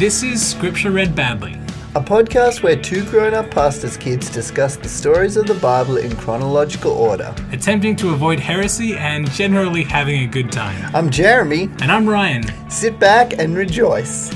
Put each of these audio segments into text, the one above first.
This is Scripture Read Badly. A podcast where two grown up pastors' kids discuss the stories of the Bible in chronological order. attempting to avoid heresy and generally having a good time. I'm Jeremy. And I'm Ryan. Sit back and rejoice.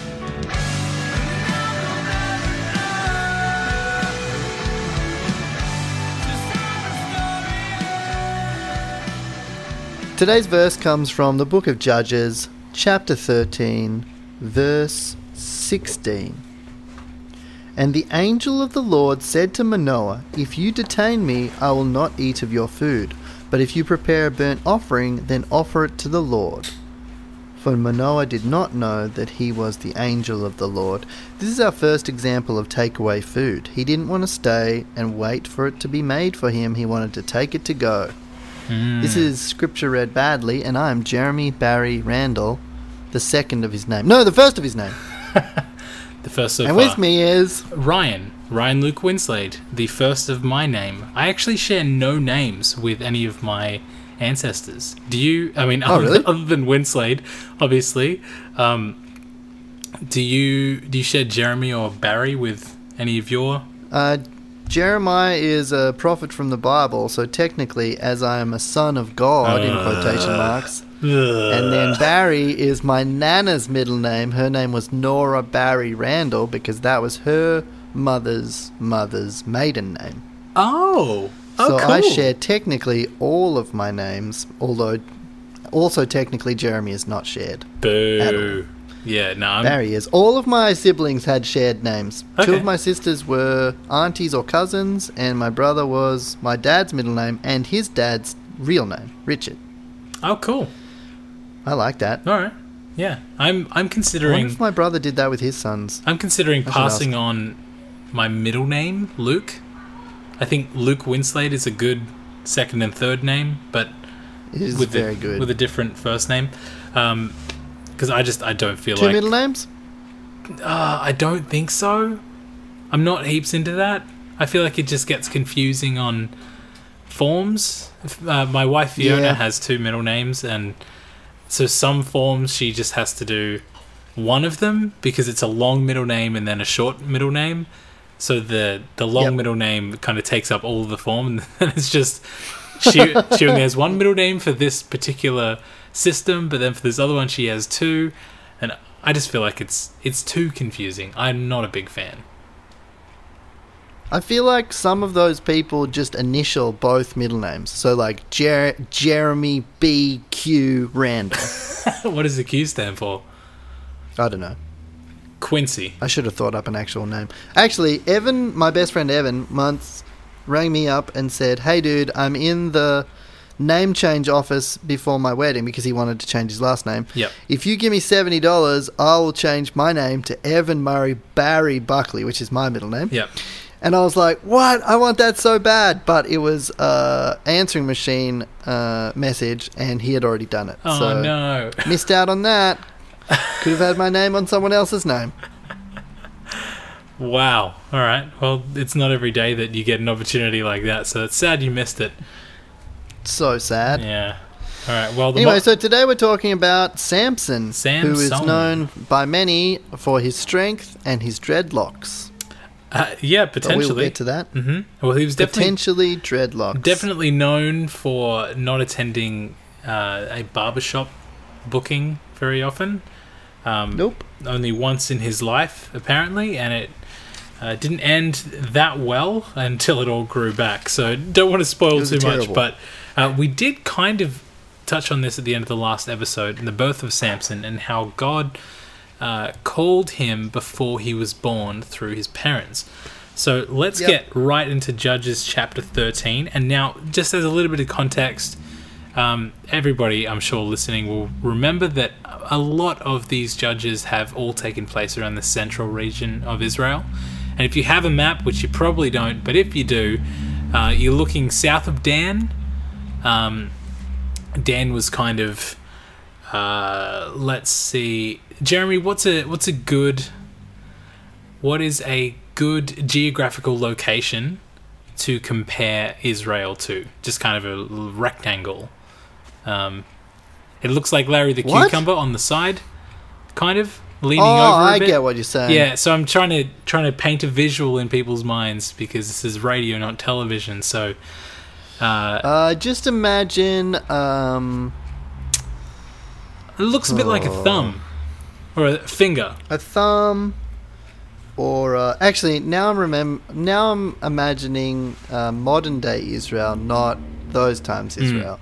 Today's verse comes from the book of Judges, chapter 13, verse 16. And the angel of the Lord said to Manoah, If you detain me, I will not eat of your food. But if you prepare a burnt offering, then offer it to the Lord. For Manoah did not know that he was the angel of the Lord. This is our first example of takeaway food. He didn't want to stay and wait for it to be made for him, he wanted to take it to go. Hmm. This is scripture read badly, and I am Jeremy Barry Randall, the second of his name. No, the first of his name. The first so and far. with me is Ryan. Ryan Luke Winslade, the first of my name. I actually share no names with any of my ancestors. Do you? I mean, other, really? other than Winslade, obviously. Um, do you do you share Jeremy or Barry with any of your? uh, Jeremiah is a prophet from the Bible, so technically, as I am a son of God in quotation marks. And then Barry is my nana's middle name. Her name was Nora Barry Randall because that was her mother's mother's maiden name. Oh, oh, so cool. I share technically all of my names, although also technically Jeremy is not shared. Boo. Yeah, no, I'm, Barry is. All of my siblings had shared names. Two of my sisters were aunties or cousins, and my brother was my dad's middle name and his dad's real name, Richard. Oh, cool. I like that. All right. Yeah, I'm. I'm considering. if my brother did that with his sons. I'm considering passing on my middle name, Luke. I think Luke Winslade is a good second and third name, but It is with very the, good. with a different first name. Because I just I don't feel Two like middle names? uh, I don't think so. I'm not heaps into that. I feel like it just gets confusing on forms. Uh, my wife Fiona Yeah. has two middle names, and so some forms she just has to do one of them because it's a long middle name and then a short middle name. So the the long Yep. middle name kind of takes up all of the form, and it's just she she only has one middle name for this particular system, but then for this other one she has two, and I just feel like it's it's too confusing. I'm not a big fan. I feel like some of those people just initial both middle names. So like Jer- Jeremy B Q Randall. what does the Q stand for? I don't know. Quincy. I should have thought up an actual name. Actually, Evan, my best friend Evan, once rang me up and said, "Hey, dude, I'm in the name change office before my wedding because he wanted to change his last name. Yep. If you give me seventy dollars, I will change my name to Evan Murray Barry Buckley, which is my middle name." Yep. And I was like, "What? I want that so bad!" But it was uh, answering machine uh, message, and he had already done it. Oh so no. missed out on that. Could have had my name on someone else's name. Wow. All right. Well, it's not every day that you get an opportunity like that, so it's sad you missed it. So sad. Yeah. All right. Well, Anyway, mo- so today we're talking about Samson, Samson, who is known by many for his strength and his dreadlocks. Uh, yeah, But potentially. we'll get to that. hmm Well, he was definitely Potentially dreadlocks. definitely known for not attending uh, a barbershop booking very often. Um, Nope. only once in his life, apparently, and it uh, didn't end that well until it all grew back. So don't want to spoil too terrible. much, but uh, we did kind of touch on this at the end of the last episode, in the birth of Samson, and how God uh, called him before he was born through his parents. So let's Yep. get right into Judges chapter 13. And now, just as a little bit of context, um, everybody, I'm sure, listening will remember that a lot of these judges have all taken place around the central region of Israel. And if you have a map, which you probably don't, but if you do, uh, you're looking south of Dan. Um, Dan was kind of, uh, let's see, Jeremy. What's a what's a good, what is a good geographical location to compare Israel to? Just kind of a rectangle. Um, it looks like Larry the What? cucumber on the side, kind of leaning oh, over. a I bit. get what you're saying. Yeah, so I'm trying to trying to paint a visual in people's minds because this is radio, not television. So, uh, Uh, just imagine. Um, it looks a bit like a Oh. thumb or a finger. a thumb or uh, actually now I'm remem- now I'm imagining uh, modern day Israel not those times Israel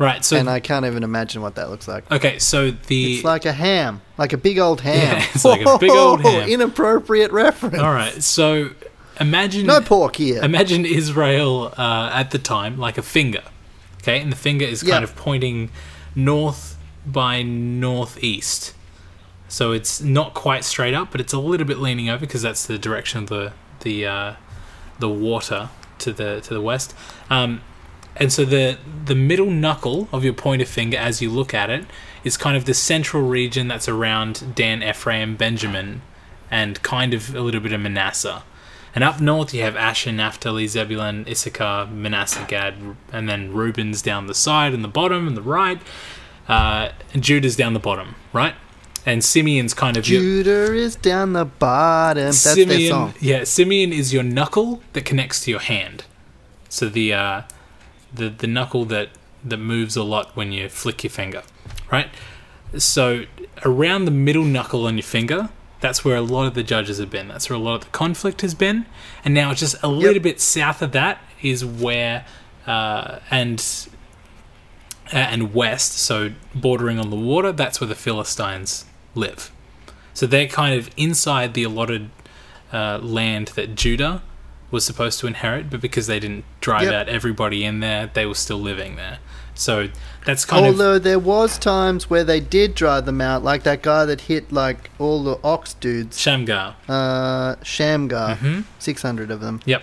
Right. So, and I can't even imagine what that looks like okay. So the it's like a ham like a big old ham Yeah, it's like a big old ham. inappropriate reference all right. So imagine no pork here Imagine Israel uh, at the time like a finger, okay, and the finger is kind Yeah. of pointing north by northeast. So it's not quite straight up, but it's a little bit leaning over because that's the direction of the the uh, the water to the to the west. Um, and so the the middle knuckle of your pointer finger, as you look at it, is kind of the central region that's around Dan, Ephraim, Benjamin, and kind of a little bit of Manasseh. And up north, you have Asher, Naphtali, Zebulun, Issachar, Manasseh, Gad, and then Reuben's down the side and the bottom and the right. Uh, and Judah's down the bottom, right? And Simeon's kind of your, Judah is down the bottom that's their song yeah, Simeon is your knuckle that connects to your hand. So the uh, the the knuckle that that moves a lot when you flick your finger, right? So around the middle knuckle on your finger, that's where a lot of the judges have been. That's where a lot of the conflict has been. And now just a little bit south of that is where uh, and and west, so bordering on the water, that's where the Philistines live. So they're kind of inside the allotted uh, land that Judah was supposed to inherit, but because they didn't drive Yep. out everybody in there, they were still living there. So that's kind of Although there was times where they did drive them out, like that guy that hit like all the ox dudes, Shamgar. uh, Shamgar, hmm six hundred of them. Yep.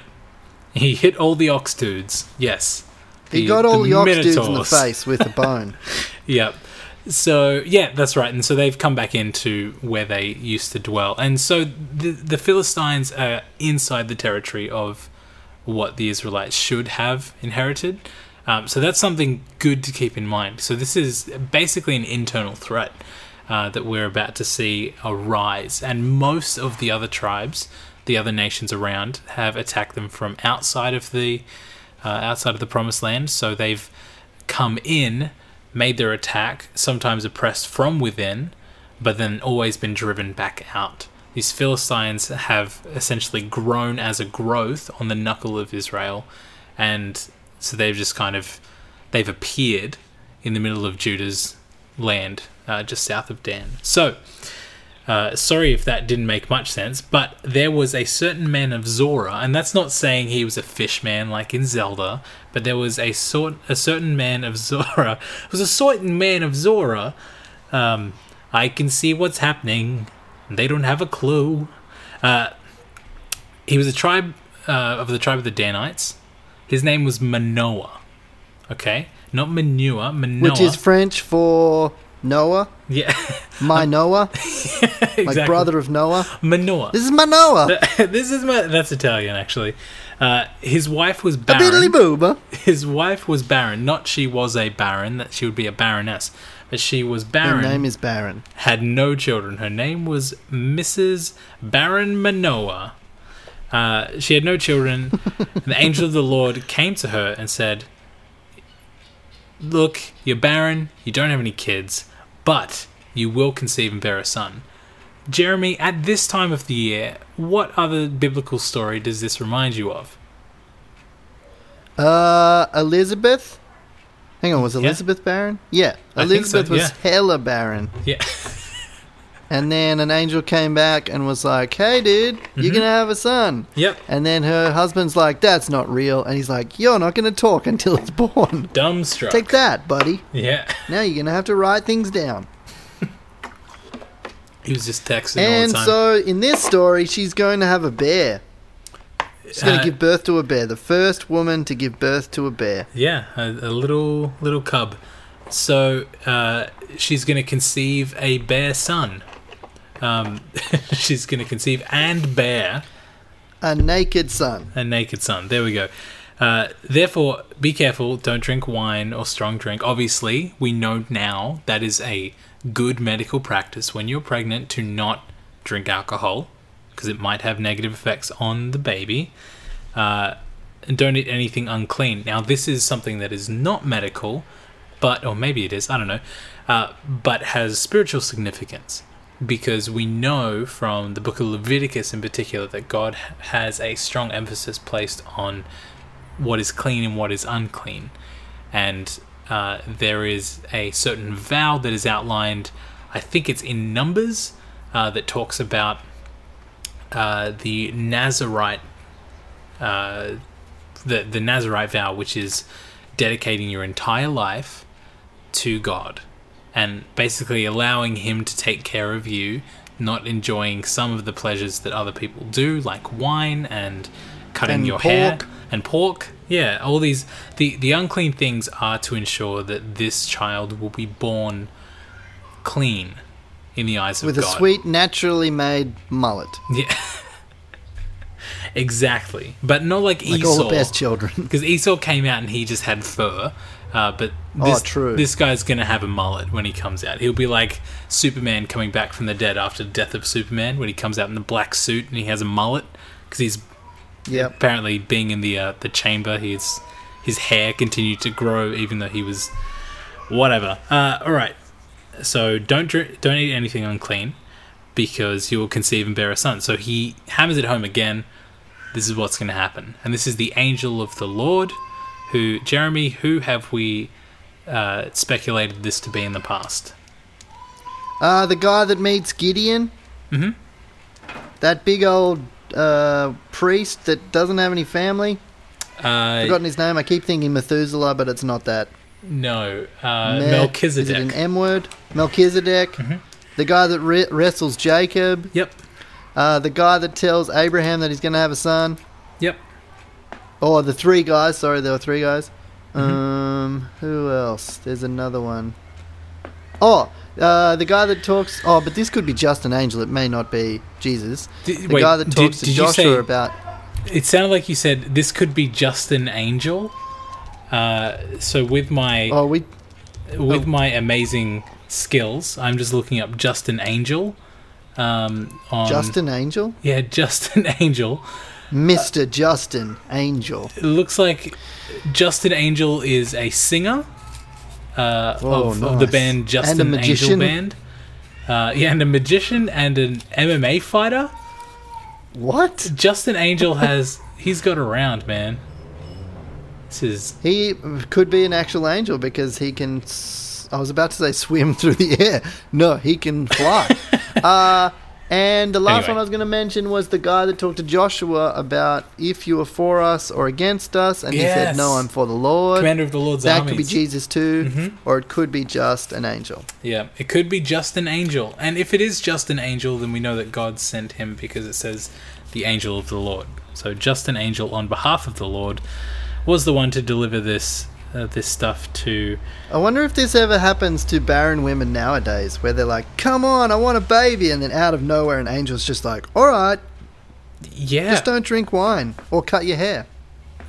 He hit all the ox dudes. Yes. He got all the, ox dudes in the face with a bone. Yep. So yeah, that's right. And so they've come back into where they used to dwell. And so the the Philistines are inside the territory of what the Israelites should have inherited. Um, so that's something good to keep in mind. So this is basically an internal threat uh, that we're about to see arise, and most of the other tribes, the other nations around, have attacked them from outside of the uh, outside of the promised land. So they've come in, made their attack, sometimes oppressed from within, but then always been driven back out. These Philistines have essentially grown as a growth on the knuckle of Israel, and so they've just kind of they've appeared in the middle of Judah's land, uh, just south of Dan. So, uh, sorry if that didn't make much sense, but there was a certain man of Zora, and that's not saying he was a fish man like in Zelda, but there was a sort a certain man of Zora. There was a certain man of Zora. Um, I can see what's happening. They don't have a clue. Uh, he was a tribe uh, of the tribe of the Danites. His name was Manoah. Okay, not Manure. Manoah. which is French for Noah, yeah, my Noah, exactly. like brother of Noah. Manoah. This is my Noah. this is my that's Italian actually. Uh, his wife was barren. booba. His wife was barren. Not she was a baron. That she would be a baroness, but she was Her name is Baron. had no children. Her name was Mrs. Baron Manoah. Uh, she had no children. the angel of the Lord came to her and said, Look, you're barren, you don't have any kids, but you will conceive and bear a son. Jeremy, at this time of the year, what other biblical story does this remind you of? Uh, Elizabeth. Hang on, was Yeah. Elizabeth Baron? Yeah, think so, Elizabeth was yeah. hella barren. Yeah. And then an angel came back and was like, "Hey, dude, you're Mhm. gonna have a son." Yep. And then her husband's like, "That's not real," and he's like, "You're not gonna talk until it's born." Dumbstruck. Take that, buddy. yeah. Now you're gonna have to write things down. He was just texting all And the time. so in this story, she's going to have a bear. She's going Uh, to give birth to a bear. The first woman to give birth to a bear. Yeah, a, a little little cub. So uh, she's going to conceive a bear son. Um, she's going to conceive and bear A naked son. a naked son. There we go. Uh, therefore, be careful. Don't drink wine or strong drink. Obviously, we know now that is a good medical practice when you're pregnant to not drink alcohol because it might have negative effects on the baby. Uh, and don't eat anything unclean. Now, this is something that is not medical, but, or maybe it is, I don't know, uh, but has spiritual significance because we know from the book of Leviticus in particular that God has a strong emphasis placed on what is clean and what is unclean. And uh, there is a certain vow that is outlined, I think it's in Numbers, uh, that talks about uh, the Nazarite, uh, the the Nazarite vow, which is dedicating your entire life to God, and basically allowing Him to take care of you, not enjoying some of the pleasures that other people do, like wine and cutting And your hair and pork. Yeah, all these the the unclean things are to ensure that this child will be born clean in the eyes of With a sweet, naturally made mullet. Yeah. exactly. But not like, Like Esau. all the best children. Because Esau came out and he just had fur. Uh, but Oh, this, true. this guy's going to have a mullet when he comes out. He'll be like Superman coming back from the dead after the death of Superman when he comes out in the black suit and he has a mullet. Because he's yep. apparently being in the uh, the chamber, his his hair continued to grow even though he was whatever. Uh, all right, so don't drink, don't eat anything unclean because you will conceive and bear a son. So he hammers it home again. This is what's going to happen, and this is the angel of the Lord. Who Jeremy? Who have we uh, speculated this to be in the past? Uh, the guy that meets Gideon. Mhm. That big old uh, priest that doesn't have any family. Uh, Forgotten his name. I keep thinking Methuselah, but it's not that. no, uh, Me- Melchizedek. Is it an M word? Melchizedek. Mhm. The guy that re- wrestles Jacob. yep, Uh, the guy that tells Abraham that he's going to have a son. yep. Oh, the three guys. Sorry, there were three guys. Mhm. Um, who else? There's another one. Oh, uh, the guy that talks. Oh, but this could be just an angel. It may not be Jesus. Did- The wait, guy that did- talks to did you Joshua say- about. It sounded like you said this could be just an angel. Uh, so with my Oh, we. with oh. my amazing skills, I'm just looking up just an angel. Um, on Justin Angel, yeah, just an angel. Mister Justin Angel. It looks like Justin Angel is a singer uh, Oh, of, of the band Justin Angel. Band. Uh, yeah, and a magician and an MMA fighter. What? Justin Angel has he's got around, man. This is He could be an actual angel because he can. s- I was about to say swim through the air. No, he can fly. uh, and the last Anyway. one I was going to mention was the guy that talked to Joshua about if you are for us or against us, and he said, "No, I'm for the Lord." commander of the Lord's that armies. could be Jesus too, Mhm. or it could be just an angel. Yeah, it could be just an angel. And if it is just an angel, then we know that God sent him because it says the angel of the Lord. So just an angel on behalf of the Lord was the one to deliver this uh, this stuff to I wonder if this ever happens to barren women nowadays, where they're like, "Come on, I want a baby," and then out of nowhere, an angel's just like, "All right, Yeah. just don't drink wine or cut your hair."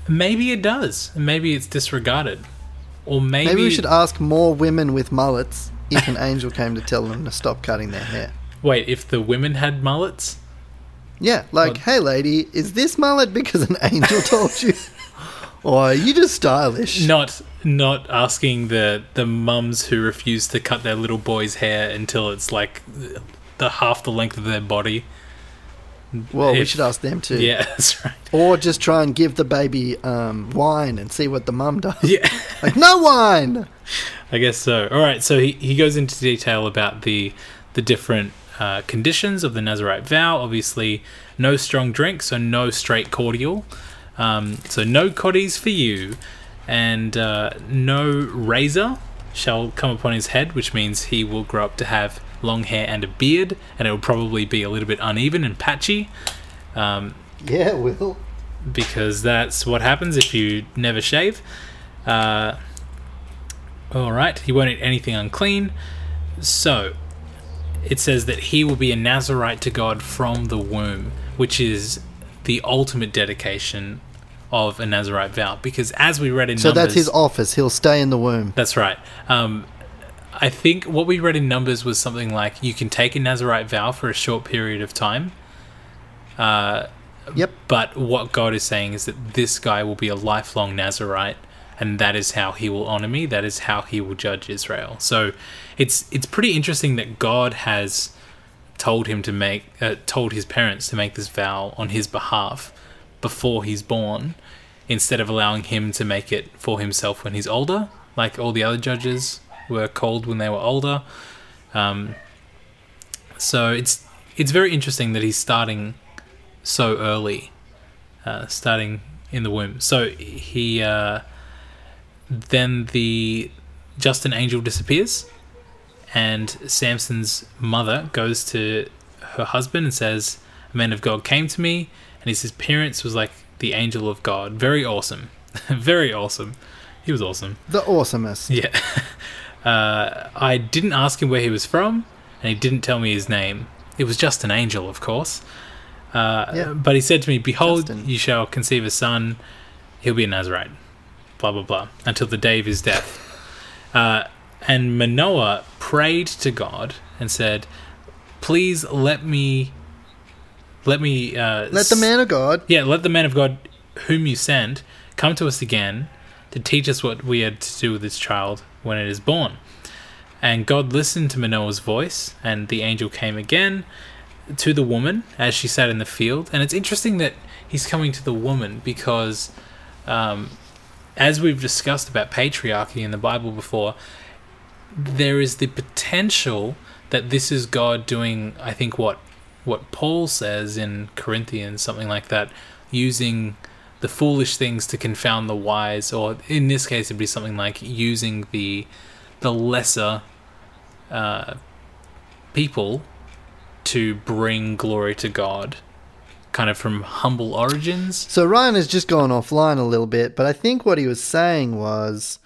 maybe it does. Maybe it's disregarded. Or maybe, Maybe we should ask more women with mullets if an angel came to tell them to stop cutting their hair. Wait, if the women had mullets? Yeah, like, Well- hey lady, is this mullet because an angel told you? Or are you just stylish? Not not asking the the mums who refuse to cut their little boy's hair until it's like the half the length of their body. Well, we should ask them too. Yeah, that's right. Or just try and give the baby um, wine and see what the mum does. Yeah. Like, no wine! I guess so. All right, so he, he goes into detail about the the different uh, conditions of the Nazarite vow. Obviously, no strong drink, so no straight cordial. Um, so no coddies for you, and uh, no razor shall come upon his head, which means he will grow up to have long hair and a beard, and it will probably be a little bit uneven and patchy. Um, Yeah, Will. because that's what happens if you never shave. Uh, all right, he won't eat anything unclean. So it says that he will be a Nazarite to God from the womb, which is the ultimate dedication of a Nazarite vow. Because as we read in Numbers So Numbers, that's his office. He'll stay in the womb. that's right. Um, I think what we read in Numbers was something like you can take a Nazarite vow for a short period of time. Uh, Yep. but what God is saying is that this guy will be a lifelong Nazarite, and that is how he will honor me. That is how he will judge Israel. So it's it's pretty interesting that God has told him to make uh, told his parents to make this vow on his behalf before he's born, instead of allowing him to make it for himself when he's older, like all the other judges were called when they were older. Um, so it's it's very interesting that he's starting so early, uh, starting in the womb. So he uh, then the just an angel disappears, and Samson's mother goes to her husband and says, "A man of God came to me," and his appearance was like the angel of God. Very awesome, very awesome. He was awesome. The awesomest. Yeah. Uh, I didn't ask him where he was from, and he didn't tell me his name. It was just an angel, of course. Uh, Yeah. But he said to me, Behold, Justin. you shall conceive a son. He'll be a Nazarite. Blah, blah, blah. Until the day of his death. Uh, and Manoah prayed to God and said, Please let me. Let me. Uh, Let the man of God. yeah, let the man of God whom you send come to us again to teach us what we are to do with this child when it is born. And God listened to Manoah's voice, and the angel came again to the woman as she sat in the field. And it's interesting that he's coming to the woman because, um, as we've discussed about patriarchy in the Bible before, there is the potential that this is God doing, I think, what what Paul says in Corinthians, something like that, using the foolish things to confound the wise, or in this case, it'd be something like using the the lesser uh, people to bring glory to God, kind of from humble origins. So Ryan has just gone offline a little bit, but I think what he was saying was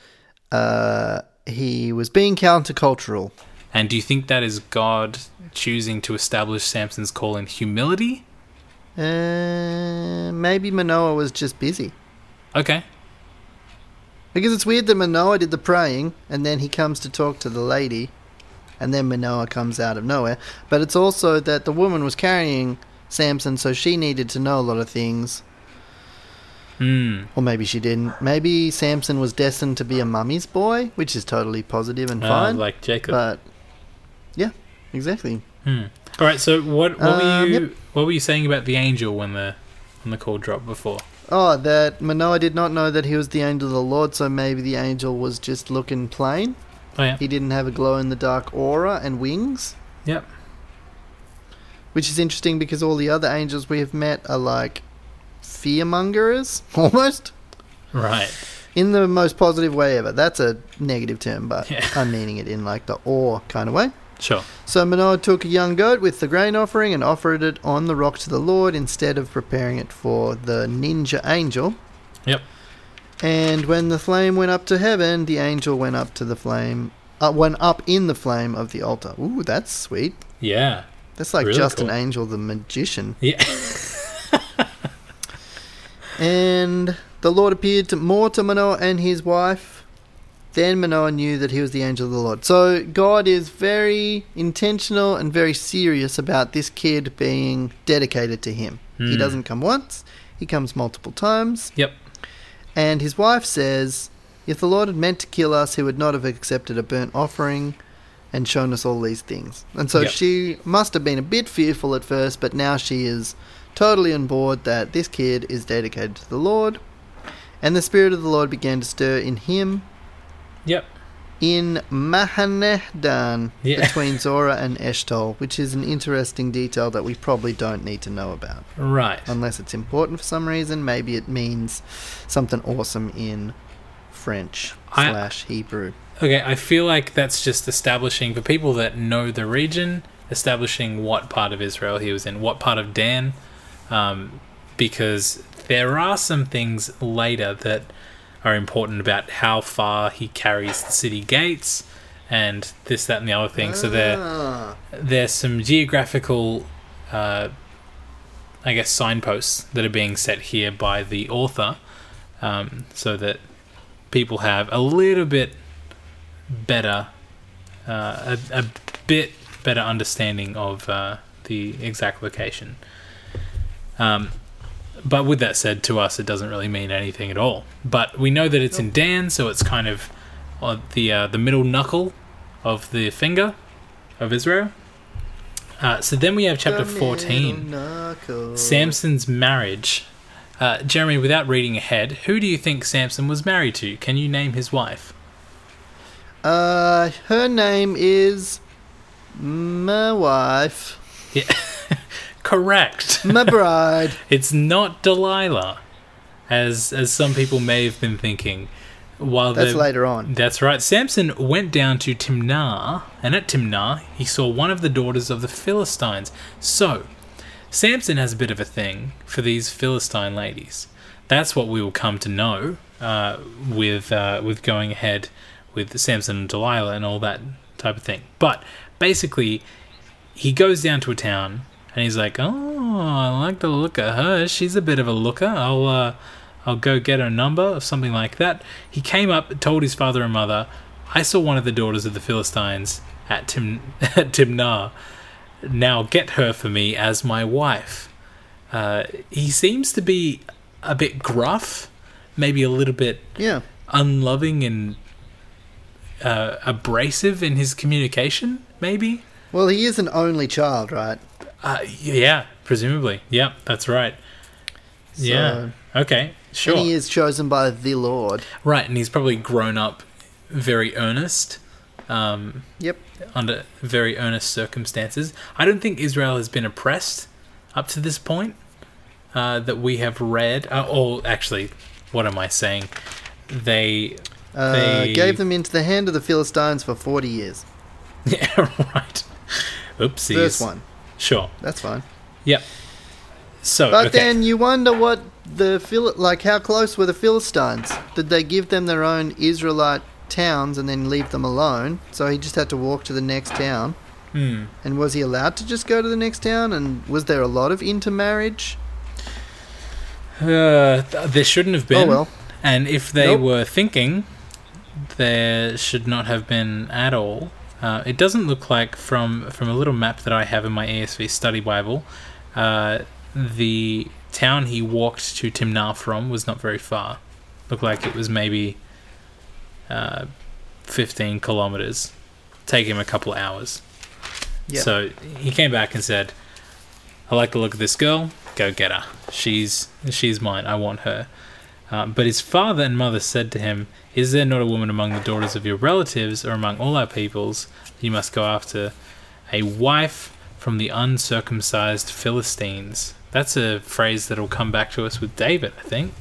uh, he was being countercultural. And do you think that is God choosing to establish Samson's call in humility? Uh, maybe Manoah was just busy. Okay. Because it's weird that Manoah did the praying, and then he comes to talk to the lady, and then Manoah comes out of nowhere. But it's also that the woman was carrying Samson, so she needed to know a lot of things. Hmm. Or maybe she didn't. Maybe Samson was destined to be a mummy's boy, which is totally positive and Uh, fine. like Jacob. but yeah, exactly. Hmm. All right. So what what were Um, you yep. what were you saying about the angel when the when the call dropped before? Oh, that Manoah did not know that he was the angel of the Lord, so maybe the angel was just looking plain. Oh yeah. He didn't have a glow in the dark aura and wings. Yep. Which is interesting because all the other angels we have met are like fearmongers, almost. Right. In the most positive way ever. That's a negative term, but Yeah. I'm meaning it in like the awe kind of way. Sure. So Manoah took a young goat with the grain offering and offered it on the rock to the Lord instead of preparing it for the ninja angel. Yep. And when the flame went up to heaven, the angel went up to the flame, uh, went up in the flame of the altar. Ooh, that's sweet. Yeah. That's like Really just an angel, the magician. Yeah. And the Lord appeared to more to Manoah and his wife. Then Manoah knew that he was the angel of the Lord. So God is very intentional and very serious about this kid being dedicated to him. He Hmm. doesn't come once, he comes multiple times. Yep. And his wife says, If the Lord had meant to kill us, he would not have accepted a burnt offering and shown us all these things. And so Yep. she must have been a bit fearful at first, but now she is totally on board that this kid is dedicated to the Lord. And the Spirit of the Lord began to stir in him Yep. in Mahanehdan Yeah. between Zora and Eshtal, which is an interesting detail that we probably don't need to know about. Right. Unless it's important for some reason, maybe it means something awesome in French I- slash Hebrew. Okay, I feel like that's just establishing for people that know the region, establishing what part of Israel he was in, what part of Dan, um, because there are some things later that are important about how far he carries the city gates and this, that, and the other thing. So there, Ah, there's some geographical, uh, I guess, signposts that are being set here by the author, um, so that people have a little bit better uh, a, a bit better understanding of uh, the exact location. Um, but with that said, to us, it doesn't really mean anything at all. But we know that it's in Dan, so it's kind of on the uh, the middle knuckle of the finger of Israel. Uh, so then we have chapter The 14. knuckle. Samson's marriage. Uh, Jeremy, without reading ahead, who do you think Samson was married to? Can you name his wife? Uh, her name is my wife, Yeah. Correct. my bride. It's not Delilah, as as some people may have been thinking. While That's later on. That's right. Samson went down to Timnah, and at Timnah he saw one of the daughters of the Philistines. So, Samson has a bit of a thing for these Philistine ladies. That's what we will come to know uh, with uh, with going ahead with Samson and Delilah and all that type of thing. But basically, he goes down to a town and he's like, "Oh, I like the look of her. She's a bit of a looker. I'll uh, I'll go get her number or something like that." He came up, told his father and mother, "I saw one of the daughters of the Philistines at Tim at Timnah. Now get her for me as my wife." Uh, he seems to be a bit gruff, maybe a little bit Yeah. unloving and uh, abrasive in his communication. Maybe. Well, he is an only child, right? Uh, yeah, presumably. Yeah, that's right. yeah. Okay. Sure. He is chosen by the Lord. right, and he's probably grown up very earnest. Um, Yep. under very earnest circumstances. I don't think Israel has been oppressed up to this point uh, that we have read. Uh, or actually, what am I saying? They, Uh, They- Gave them into the hand of the Philistines for 40 years. yeah, right. Oopsies. Verse 1. Sure. That's fine. Yep. So, But okay. then you wonder what the Phil like how close were the Philistines? Did they give them their own Israelite towns and then leave them alone? So he just had to walk to the next town. Hmm. And was he allowed to just go to the next town? And was there a lot of intermarriage? Uh, th- there shouldn't have been. Oh well. And if they Nope. were thinking, there should not have been at all. Uh, it doesn't look like from from a little map that I have in my ESV study Bible, uh, the town he walked to Timnah from was not very far. Looked like it was maybe uh, fifteen kilometers. Take him a couple hours. Yeah. So he came back and said, "I like the look of this girl. Go get her. She's she's mine. I want her." Uh, but his father and mother said to him, Is there not a woman among the daughters of your relatives or among all our peoples that you must go after? A wife from the uncircumcised Philistines. That's a phrase that'll come back to us with David, I think.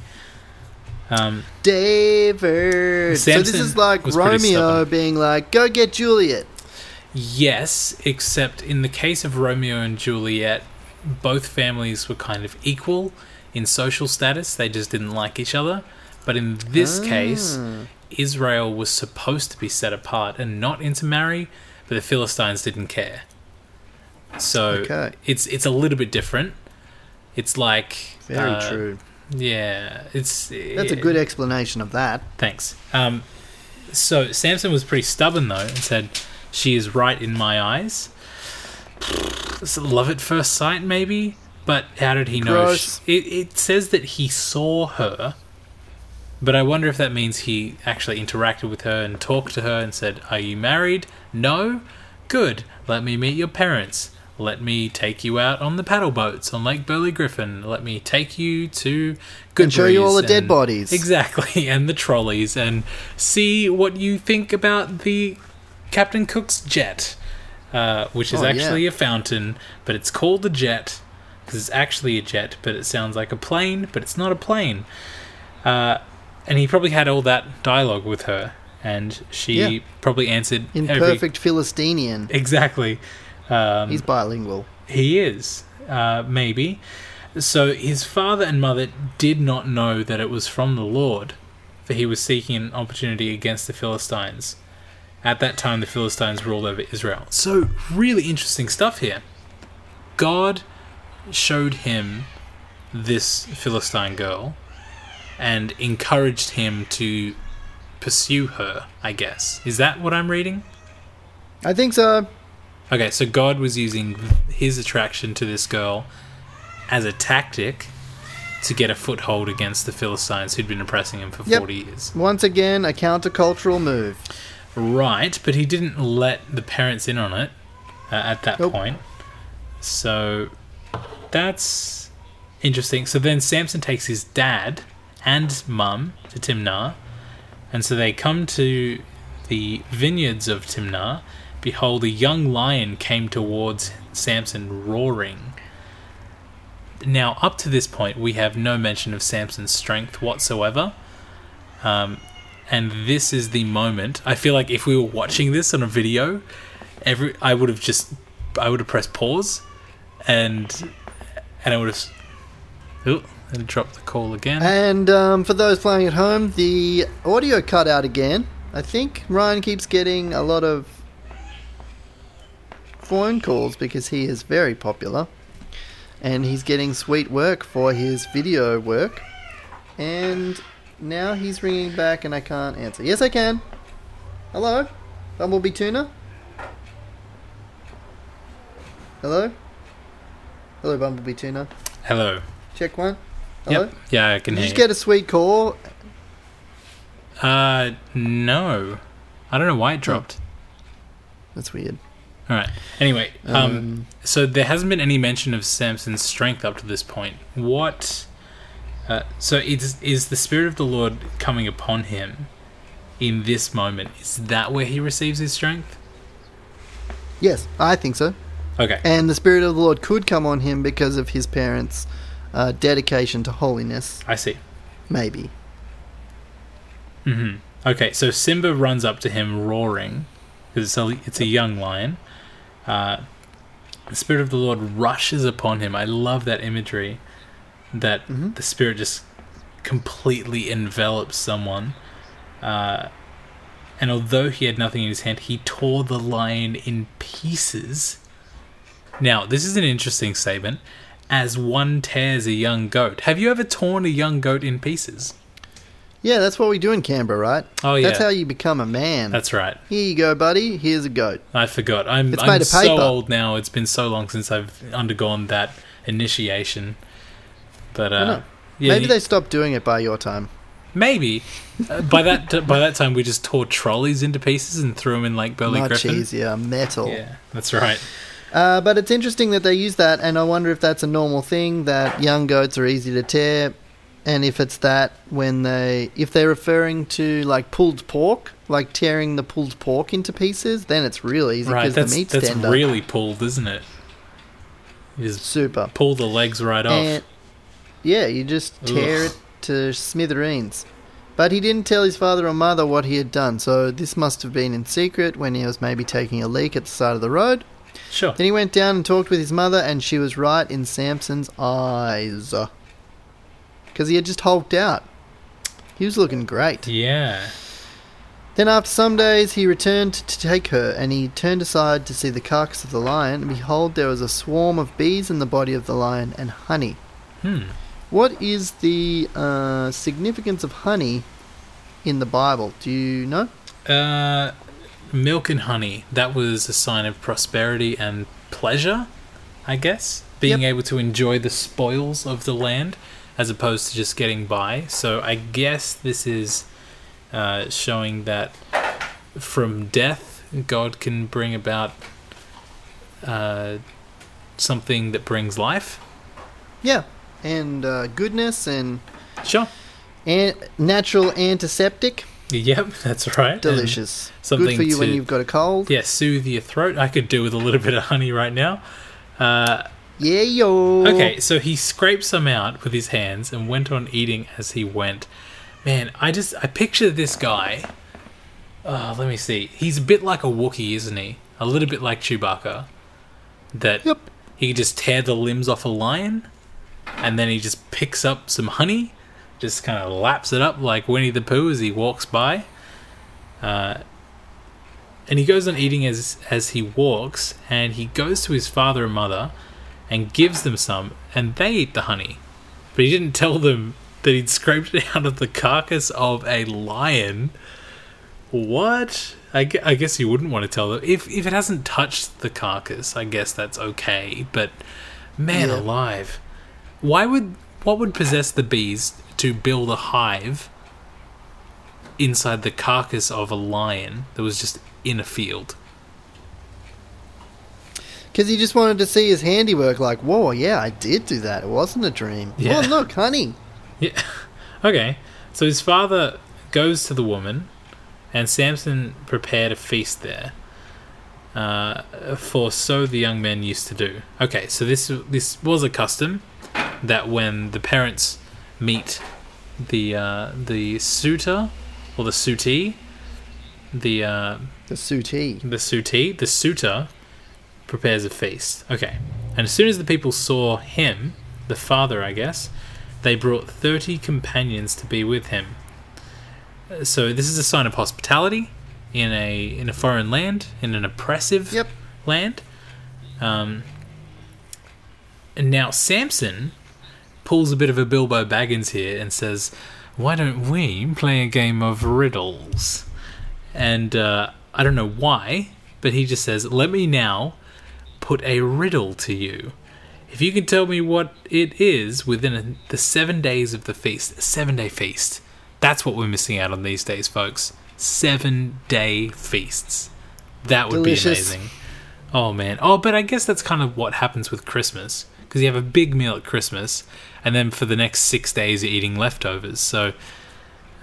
Um, David. so this is like Romeo being like, "Go get Juliet." yes, except in the case of Romeo and Juliet, both families were kind of equal in social status. They just didn't like each other. But in this case, Ah. Israel was supposed to be set apart and not intermarry, but the Philistines didn't care. So Okay. it's it's a little bit different. It's like Very uh, true. Yeah, it's That's a good explanation of that. Thanks. Um, so Samson was pretty stubborn though and said, "She is right in my eyes." Love at first sight, maybe. But how did he know? Gross. It, it says that he saw her, but I wonder if that means he actually interacted with her and talked to her and said, "Are you married? No. Good. Let me meet your parents. Let me take you out on the paddle boats on Lake Burley Griffin. Let me take you to Good And show you all the dead bodies. Exactly, and the trolleys, and see what you think about the Captain Cook's jet, uh, which is Oh, yeah. actually a fountain, but it's called a jet because it's actually a jet, but it sounds like a plane, but it's not a plane. Uh, and he probably had all that dialogue with her, and she Yeah. probably answered In every- perfect Philistinian. Exactly. Um, He's bilingual. he is, uh, maybe. So his father and mother did not know that it was from the Lord, for he was seeking an opportunity against the Philistines. At that time, the Philistines ruled over Israel. So, really interesting stuff here. God showed him this Philistine girl and encouraged him to pursue her, I guess. Is that what I'm reading? I think so. Okay, so God was using his attraction to this girl as a tactic to get a foothold against the Philistines who'd been oppressing him for Yep. 40 years. Once again, a countercultural move. Right, but he didn't let the parents in on it uh, at that Nope. point. So that's interesting. So then Samson takes his dad and mum to Timnah, and so they come to the vineyards of Timnah. Behold, a young lion came towards Samson roaring. Now, up to this point, we have no mention of Samson's strength whatsoever. Um, and this is the moment. I feel like if we were watching this on a video, every I would have just I would have pressed pause, and and I would have. Oh, and dropped the call again. And um, for those playing at home, the audio cut out again. I think Ryan keeps getting a lot of phone calls because he is very popular. And he's getting sweet work for his video work. And now he's ringing back and I can't answer. Yes, I can. Hello? Bumblebee Tuna? Hello? Hello, Bumblebee Tuna. Hello. Check one. Hello? Yep. Yeah, I can Did you hear. just get a sweet call? Uh, no. I don't know why it dropped. That's weird. All right. Anyway, um, Um, so there hasn't been any mention of Samson's strength up to this point. What? Uh, so is is the spirit of the Lord coming upon him in this moment? Is that where he receives his strength? Yes, I think so. Okay. And the Spirit of the Lord could come on him because of his parents' uh, dedication to holiness. I see. Maybe. hmm Okay, so Simba runs up to him roaring because it's a, it's a young lion. Uh, the spirit of the Lord rushes upon him. I love that imagery that Mhm. the spirit just completely envelops someone. Uh, and although he had nothing in his hand, he tore the lion in pieces. Now, this is an interesting statement. As one tears a young goat. Have you ever torn a young goat in pieces? Yeah, that's what we do in Canberra, right? Oh, yeah. That's how you become a man. That's right. Here you go, buddy. Here's a goat. I forgot. I'm, It's I'm made of so old now. It's been so long since I've undergone that initiation. But uh, yeah, Maybe you- they stopped doing it by your time. maybe uh, by that by that time we just tore trolleys into pieces and threw them in Lake Burley Much Griffin. easier. Metal. Yeah, that's right. Uh, but it's interesting that they use that, and I wonder if that's a normal thing that young goats are easy to tear, and if it's that when they, if they're referring to like pulled pork, like tearing the pulled pork into pieces, then it's real easy Right, because the that's meat's that's tender. really pulled, isn't it? You just Super. pull the legs right off. And yeah, you just tear Ugh. it to smithereens. But he didn't tell his father or mother what he had done, so this must have been in secret when he was maybe taking a leak at the side of the road. Sure. Then he went down and talked with his mother, and she was right in Samson's eyes. Because he had just hulked out. He was looking great. Yeah. Then, after some days, he returned to take her, and he turned aside to see the carcass of the lion, and behold, there was a swarm of bees in the body of the lion, and honey. Hmm. What is the uh, significance of honey in the Bible? Do you know? Uh, milk and honey. That was a sign of prosperity and pleasure, I guess. Being Yep. able to enjoy the spoils of the land as opposed to just getting by. So I guess this is uh, showing that from death, God can bring about uh, something that brings life. Yeah. And uh, goodness and Sure. And natural antiseptic. Yep, that's right. And, Delicious. something Good for you when you've got a cold. yeah, soothe your throat. I could do with a little bit of honey right now. Uh, Yeah, yo. Okay, so he scraped some out with his hands and went on eating as he went. Man, I just I picture this guy. Oh, let me see. He's a bit like a Wookiee, isn't he? A little bit like Chewbacca. That Yep. he could just tear the limbs off a lion, and then he just picks up some honey, just kind of laps it up like Winnie the Pooh as he walks by. Uh, and he goes on eating as as he walks, and he goes to his father and mother, and gives them some, and they eat the honey. But he didn't tell them that he'd scraped it out of the carcass of a lion. What? I, I guess you wouldn't want to tell them if if it hasn't touched the carcass. I guess that's okay. But man Yeah. alive, why would what would possess the bees to build a hive inside the carcass of a lion that was just in a field? Because he just wanted to see his handiwork, like, whoa, yeah, I did do that. It wasn't a dream. Yeah. Oh, look, honey. Yeah. Okay. So his father goes to the woman, and Samson prepared a feast there. Uh, for so the young men used to do. Okay, so this this was a custom that when the parents meet the uh, the suitor or the suitee, the uh, The suitee. the suitee, the suitor prepares a feast. Okay. And as soon as the people saw him, the father, I guess, they brought 30 companions to be with him. So this is a sign of hospitality in a in a foreign land, in an oppressive Yep. land. Um, and now Samson pulls a bit of a Bilbo Baggins here and says, "Why don't we play a game of riddles?" And uh, I don't know why, but he just says, "Let me now put a riddle to you. If you can tell me what it is within a, the seven days of the feast, a seven-day feast. That's what we're missing out on these days, folks. Seven-day feasts. That would Delicious. be amazing." Oh man. Oh, but I guess that's kind of what happens with Christmas because you have a big meal at Christmas, and then for the next six days you're eating leftovers. So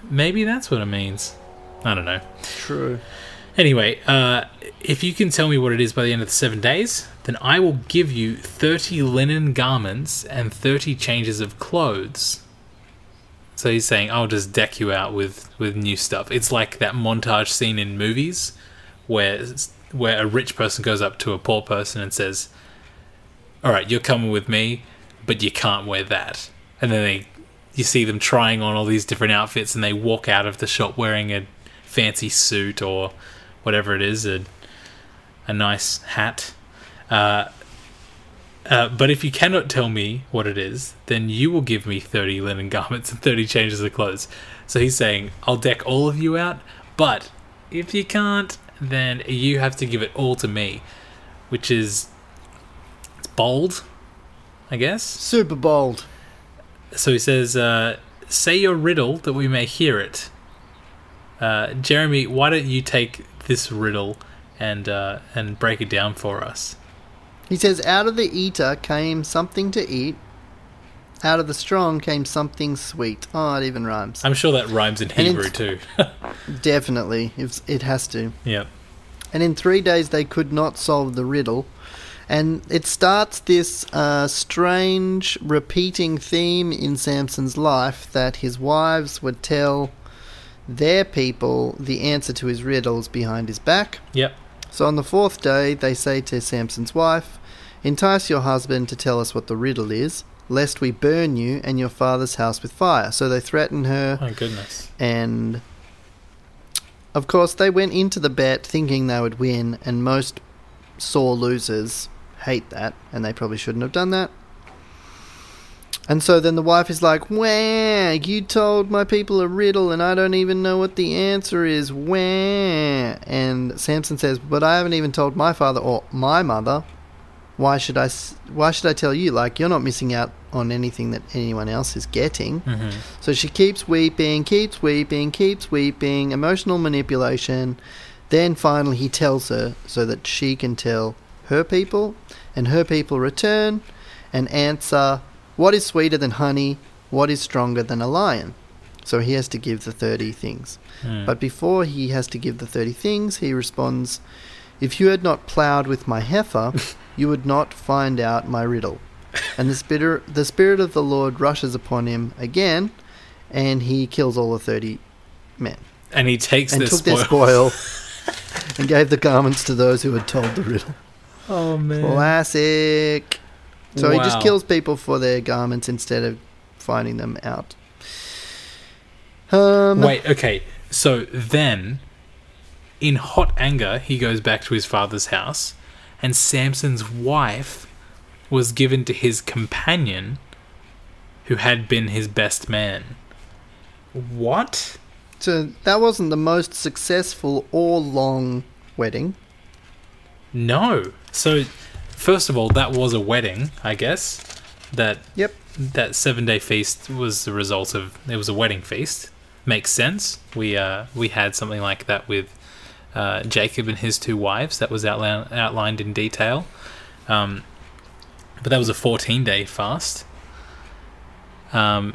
maybe that's what it means. I don't know. True. Anyway, uh, if you can tell me what it is by the end of the seven days, then I will give you 30 linen garments and 30 changes of clothes. So he's saying, I'll just deck you out with, with new stuff. It's like that montage scene in movies where, where a rich person goes up to a poor person and says, All right, you're coming with me, but you can't wear that. And then they, you see them trying on all these different outfits and they walk out of the shop wearing a fancy suit or whatever it is, a, a nice hat. Uh, uh, but if you cannot tell me what it is, then you will give me 30 linen garments and 30 changes of clothes. So he's saying, I'll deck all of you out, but if you can't, then you have to give it all to me. Which is. Bold, I guess. Super bold. So he says, uh, Say your riddle that we may hear it. Uh, Jeremy, why don't you take this riddle and uh, and break it down for us? He says, Out of the eater came something to eat. Out of the strong came something sweet. Oh, it even rhymes. I'm sure that rhymes in Hebrew too. Definitely. It has to. Yeah. And in three days they could not solve the riddle. And it starts this uh, strange repeating theme in Samson's life that his wives would tell their people the answer to his riddles behind his back. Yep. So on the fourth day, they say to Samson's wife, Entice your husband to tell us what the riddle is, lest we burn you and your father's house with fire. So they threaten her, My goodness. and of course, they went into the bet thinking they would win, and most sore losers hate that, and they probably shouldn't have done that. And so then the wife is like, Wah, you told my people a riddle and I don't even know what the answer is. Wah. And Samson says, But I haven't even told my father or my mother. Why should I, why should I tell you? Like, you're not missing out on anything that anyone else is getting. hmm So she keeps weeping, keeps weeping, keeps weeping, emotional manipulation. Then finally he tells her so that she can tell her people, and her people return and answer, What is sweeter than honey? What is stronger than a lion? So he has to give the 30 things. Hmm. But before he has to give the 30 things, he responds, If you had not ploughed with my heifer, you would not find out my riddle. And the spirit, the spirit of the Lord rushes upon him again, and he kills all the 30 men. and he takes And their took spoil. their spoil and gave the garments to those who had told the riddle. Oh man. Classic. So he just kills people for their garments instead of finding them out. Um, Wait, okay. So then, in hot anger, he goes back to his father's house, and Samson's wife was given to his companion, who had been his best man. What? So that wasn't the most successful or long wedding. No. So, first of all, that was a wedding, I guess. That Yep. that seven day feast was the result of it was a wedding feast. Makes sense. We uh we had something like that with uh, Jacob and his two wives. That was outlined outlined in detail. Um, but that was a fourteen day fast. Um,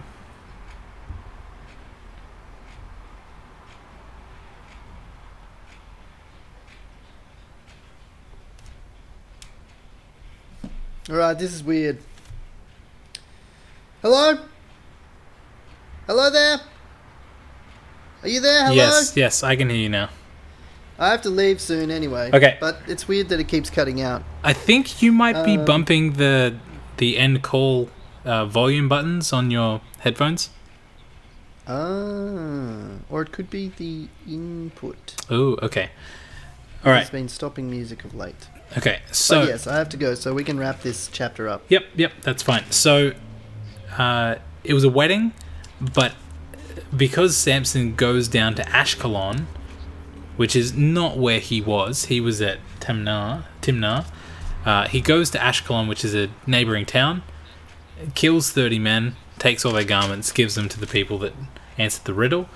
Alright, this is weird. Hello? Hello there? Are you there? Hello? yes, yes, I can hear you now. I have to leave soon anyway. Okay. But it's weird that it keeps cutting out. I think you might be Uh, bumping the the end call uh, volume buttons on your headphones. Ah. Or it could be the input. Oh, okay. All right. It's been stopping music of late. Okay. So So yes, I have to go so we can wrap this chapter up. Yep, yep, that's fine. So, uh, it was a wedding, but because Samson goes down to Ashkelon, which is not where he was, he was at Timnah. Timnah. Uh, he goes to Ashkelon, which is a neighboring town, kills thirty men, takes all their garments, gives them to the people that answered the riddle,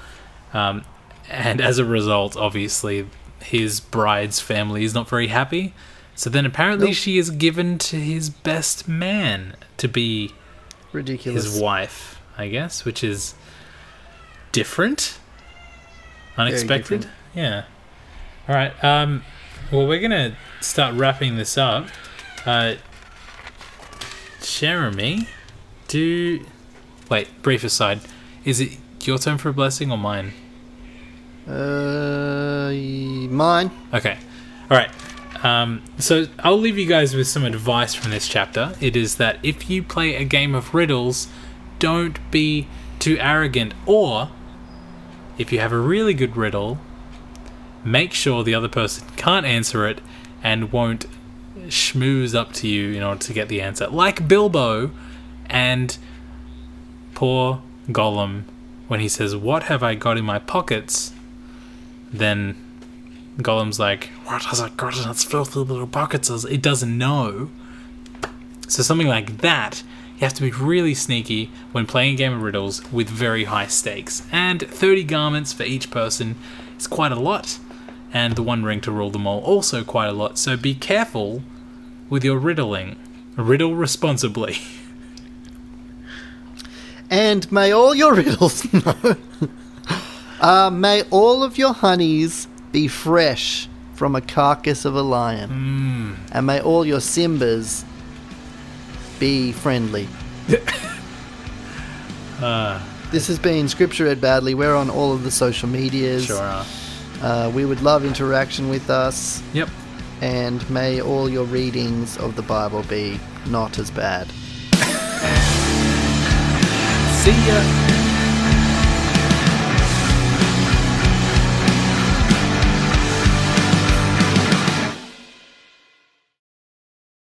um, and as a result, obviously, his bride's family is not very happy. So then apparently Nope. she is given to his best man to be Ridiculous. his wife, I guess, which is different, unexpected. different. Yeah. All right. Um. Well, we're gonna start wrapping this up. Uh. Jeremy, do wait. Brief aside. Is it your turn for a blessing or mine? Uh, mine. Okay. All right. Um, so I'll leave you guys with some advice from this chapter. It is that if you play a game of riddles, don't be too arrogant, or if you have a really good riddle, make sure the other person can't answer it and won't schmooze up to you in order to get the answer. Like Bilbo and poor Gollum when he says, What have I got in my pockets? Then Gollum's like, What has it got in its filthy little pockets? It doesn't know. So, something like that, you have to be really sneaky when playing a game of riddles with very high stakes. And 30 garments for each person is quite a lot. And the one ring to rule them all, also quite a lot. So, be careful with your riddling. Riddle responsibly. And may all your riddles no. uh, may all of your honeys be fresh from a carcass of a lion. And may all your Simbas be friendly. Uh, This has been Scripture Read Badly. We're on all of the social medias. sure are. Uh, we would love interaction with us. Yep. And may all your readings of the Bible be not as bad. See ya.